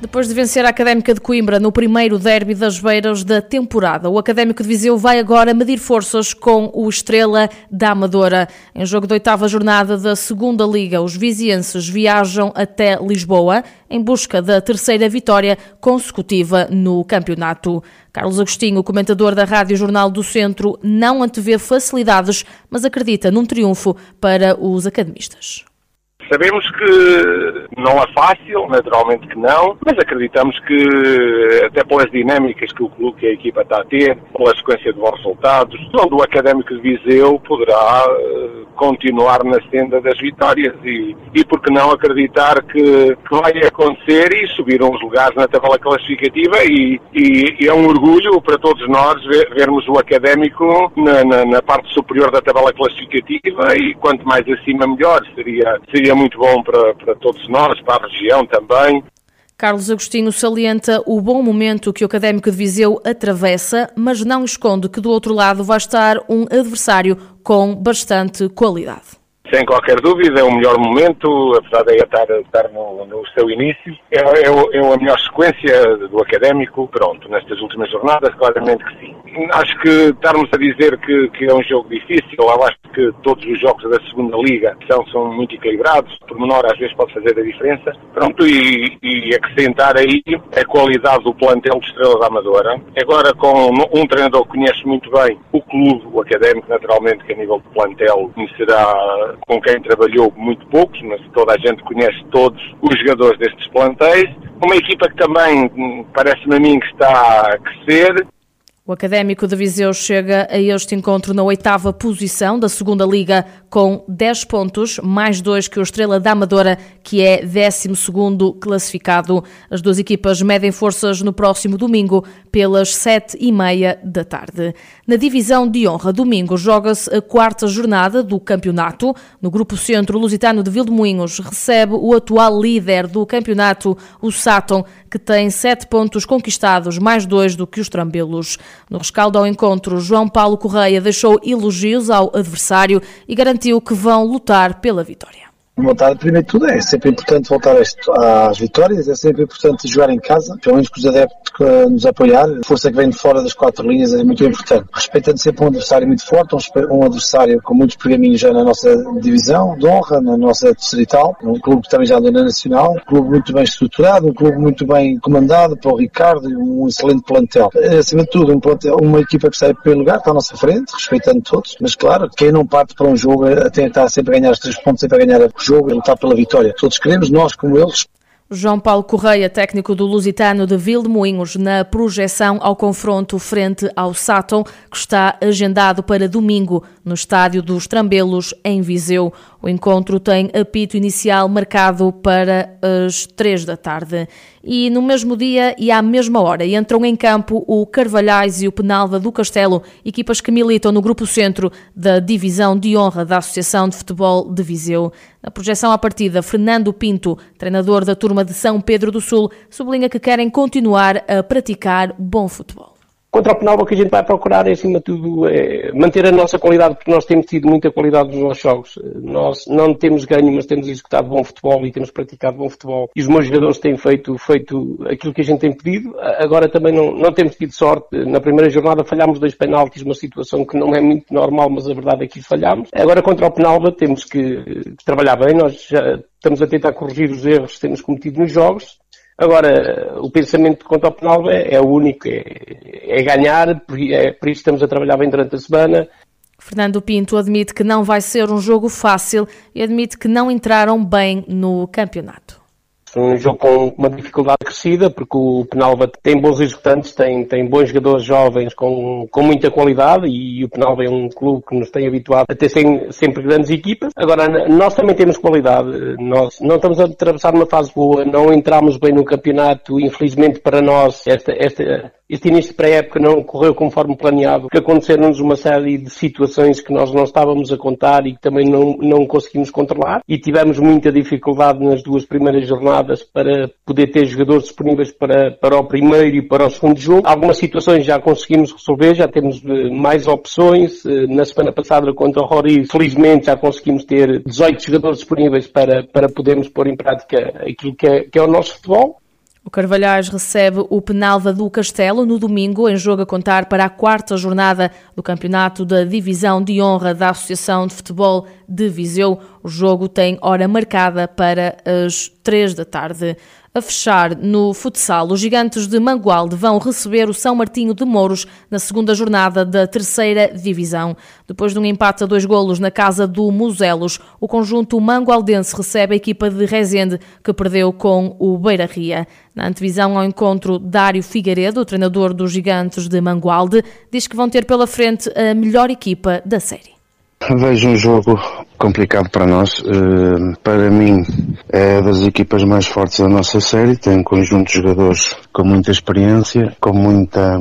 Depois de vencer a Académica de Coimbra no primeiro derby das Beiras da temporada, o Académico de Viseu vai agora medir forças com o Estrela da Amadora. Em jogo da oitava jornada da Segunda Liga, os vizienses viajam até Lisboa em busca da terceira vitória consecutiva no campeonato. Carlos Agostinho, comentador da Rádio Jornal do Centro, não antevê facilidades, mas acredita num triunfo para os academistas. Sabemos que não é fácil, naturalmente que não, mas acreditamos que, até pelas dinâmicas que o clube, que a equipa está a ter, pela sequência de bons resultados, onde o Académico de Viseu poderá uh, continuar na senda das vitórias e, e por que não acreditar que, que vai acontecer e subir uns lugares na tabela classificativa e, e, e é um orgulho para todos nós ver, vermos o Académico na, na, na, parte superior da tabela classificativa e quanto mais acima melhor, seria, seria muito bom para, para todos nós, para a região também. Carlos Agostinho salienta o bom momento que o Académico de Viseu atravessa, mas não esconde que do outro lado vai estar um adversário com bastante qualidade. Sem qualquer dúvida, é o melhor momento, apesar de estar, estar no, no, seu início. É, é, é, a melhor sequência do académico, pronto, nestas últimas jornadas, claramente que sim. Acho que estarmos a dizer que, que é um jogo difícil, eu acho que todos os jogos da segunda liga são, são muito equilibrados, por menor às vezes pode fazer a diferença. Pronto, e, e acrescentar aí a qualidade do plantel de Estrela da Amadora. Agora com um treinador que conhece muito bem o clube, o académico, naturalmente, que a nível de plantel conhecerá com quem trabalhou muito poucos, mas toda a gente conhece todos os jogadores destes plantéis. Uma equipa que também hum, parece-me a mim que está a crescer. O Académico de Viseu chega a este encontro na oitava posição da segunda Liga com 10 pontos, mais dois que o Estrela da Amadora, que é 12 classificado. As duas equipas medem forças no próximo domingo pelas 7 e meia da tarde. Na divisão de honra, domingo, joga-se a quarta jornada do campeonato. No grupo centro, o Lusitano de Vildemoinhos recebe o atual líder do campeonato, o Saton, que tem 7 pontos conquistados, mais dois do que os Trambelos. No rescaldo ao encontro, João Paulo Correia deixou elogios ao adversário e garantiu que vão lutar pela vitória vontade, primeiro de tudo, é sempre importante voltar às vitórias, é sempre importante jogar em casa, pelo menos com os adeptos nos apoiar. A força que vem de fora das quatro linhas é muito importante. Respeitando sempre um adversário muito forte, um adversário com muitos pergaminhos já na nossa divisão de honra, na nossa distrital, um clube que também já anda na nacional, um clube muito bem estruturado, um clube muito bem comandado pelo Ricardo um excelente plantel. Acima de tudo, um plantel, uma equipa que em primeiro lugar, está à nossa frente, respeitando todos, mas claro, quem não parte para um jogo é tentar sempre ganhar os três pontos, sempre a ganhar o jogo e lutar pela vitória. Todos queremos, nós como eles, João Paulo Correia, técnico do Lusitano de Vildemoinhos, na projeção ao confronto frente ao Saton, que está agendado para domingo no estádio dos Trambelos, em Viseu. O encontro tem apito inicial marcado para as três da tarde. E no mesmo dia e à mesma hora entram em campo o Carvalhais e o Penalva do Castelo, equipas que militam no grupo centro da Divisão de Honra da Associação de Futebol de Viseu. Na projeção à partida, Fernando Pinto, treinador da turma de São Pedro do Sul, sublinha que querem continuar a praticar bom futebol. Contra o penal, o que a gente vai procurar é, acima de tudo, é manter a nossa qualidade, porque nós temos tido muita qualidade nos nossos jogos. Nós não temos ganho, mas temos executado bom futebol e temos praticado bom futebol. E os meus jogadores têm feito, feito aquilo que a gente tem pedido. Agora também não, não temos tido sorte. Na primeira jornada falhámos dois penaltis, uma situação que não é muito normal, mas a verdade é que falhámos. Agora, contra o Penalva, temos que trabalhar bem. Nós já estamos a tentar corrigir os erros que temos cometido nos jogos Agora, o pensamento quanto ao penal é, é o único, é, é ganhar, é por isso estamos a trabalhar bem durante a semana. Fernando Pinto admite que não vai ser um jogo fácil e admite que não entraram bem no campeonato um jogo com uma dificuldade crescida, porque o Penalva tem bons executantes, tem, tem bons jogadores jovens com, com muita qualidade e o Penalva é um clube que nos tem habituado a ter sem, sempre grandes equipas. Agora, nós também temos qualidade, nós não estamos a atravessar uma fase boa, não entramos bem no campeonato, infelizmente para nós, esta, esta, este início de pré-época não correu conforme planeado, que aconteceram-nos uma série de situações que nós não estávamos a contar e que também não, não conseguimos controlar e tivemos muita dificuldade nas duas primeiras jornadas para poder ter jogadores disponíveis para, para o primeiro e para o segundo jogo. Algumas situações já conseguimos resolver, já temos eh, mais opções. Eh, na semana passada, contra o Rory, felizmente já conseguimos ter 18 jogadores disponíveis para, para podermos pôr em prática aquilo que é, que é o nosso futebol. O Carvalhais recebe o Penalva do Castelo no domingo, em jogo a contar para a quarta jornada do campeonato da Divisão de Honra da Associação de Futebol de Viseu. O jogo tem hora marcada para as três da tarde. A fechar no futsal, os gigantes de Mangualde vão receber o São Martinho de Mouros na segunda jornada da terceira divisão. Depois de um empate a dois golos na casa do Muselos, o conjunto mangualdense recebe a equipa de Rezende, que perdeu com o Beira Ria. Na antevisão ao encontro, Dário Figueiredo, treinador dos gigantes de Mangualde, diz que vão ter pela frente a melhor equipa da série. Vejo um jogo complicado para nós. Uh, para mim, é das equipas mais fortes da nossa série. Tem um conjunto de jogadores com muita experiência, com muita,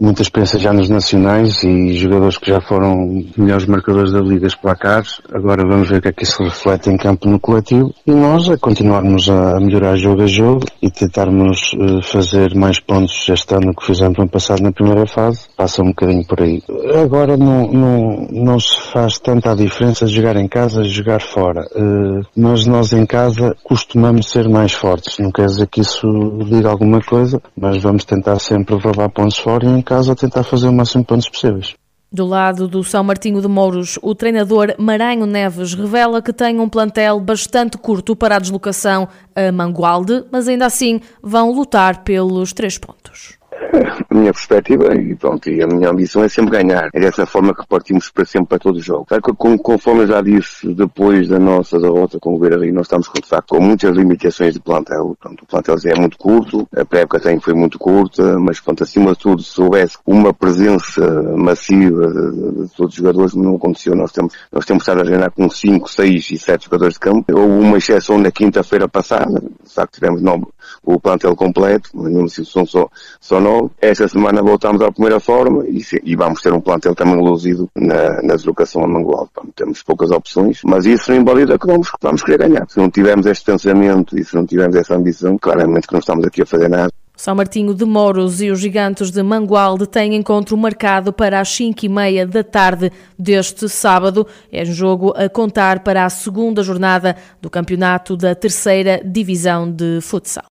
muita experiência já nos nacionais e jogadores que já foram melhores marcadores da Liga placares. Agora vamos ver o que é que isso reflete em campo no coletivo. E nós é continuarmos a melhorar jogo a jogo e tentarmos uh, fazer mais pontos este ano que fizemos no ano passado na primeira fase. Passa um bocadinho por aí. Agora não, não, não se faz tanta a diferença jogar em casa e jogar fora. Uh, mas nós em casa costumamos ser mais fortes. Não quer dizer que isso diga alguma coisa, mas vamos tentar sempre levar pontos fora e em casa tentar fazer o máximo de pontos possíveis. Do lado do São Martinho de Mouros, o treinador Maranho Neves revela que tem um plantel bastante curto para a deslocação a Mangualde, mas ainda assim vão lutar pelos três pontos minha perspectiva e pronto, e a minha ambição é sempre ganhar. É dessa forma que partimos para sempre para todo o jogo. Com, conforme eu já disse, depois da nossa derrota com o Beira Rio, nós estamos de facto com muitas limitações de plantel. Pronto, o plantel já é muito curto, a pré-época tem foi muito curta, mas pronto, acima de tudo, se houvesse uma presença massiva de, de, todos os jogadores, não aconteceu. Nós temos, nós temos estado a treinar com 5, 6 e 7 jogadores de campo. Houve uma exceção na quinta-feira passada, de facto tivemos nove, o plantel completo, mas mesmo assim são só, só nove. Esta semana voltamos à primeira forma e, e vamos ter um plantel também reduzido na, na deslocação a Mangualde. Temos poucas opções, mas isso não invalida que vamos, vamos querer ganhar. Se não tivermos este pensamento e se não tivermos essa ambição, claramente que não estamos aqui a fazer nada. São Martinho de Moros e os Gigantes de Mangualde têm encontro marcado para as 5 e meia da tarde deste sábado. É um jogo a contar para a segunda jornada do campeonato da terceira divisão de futsal.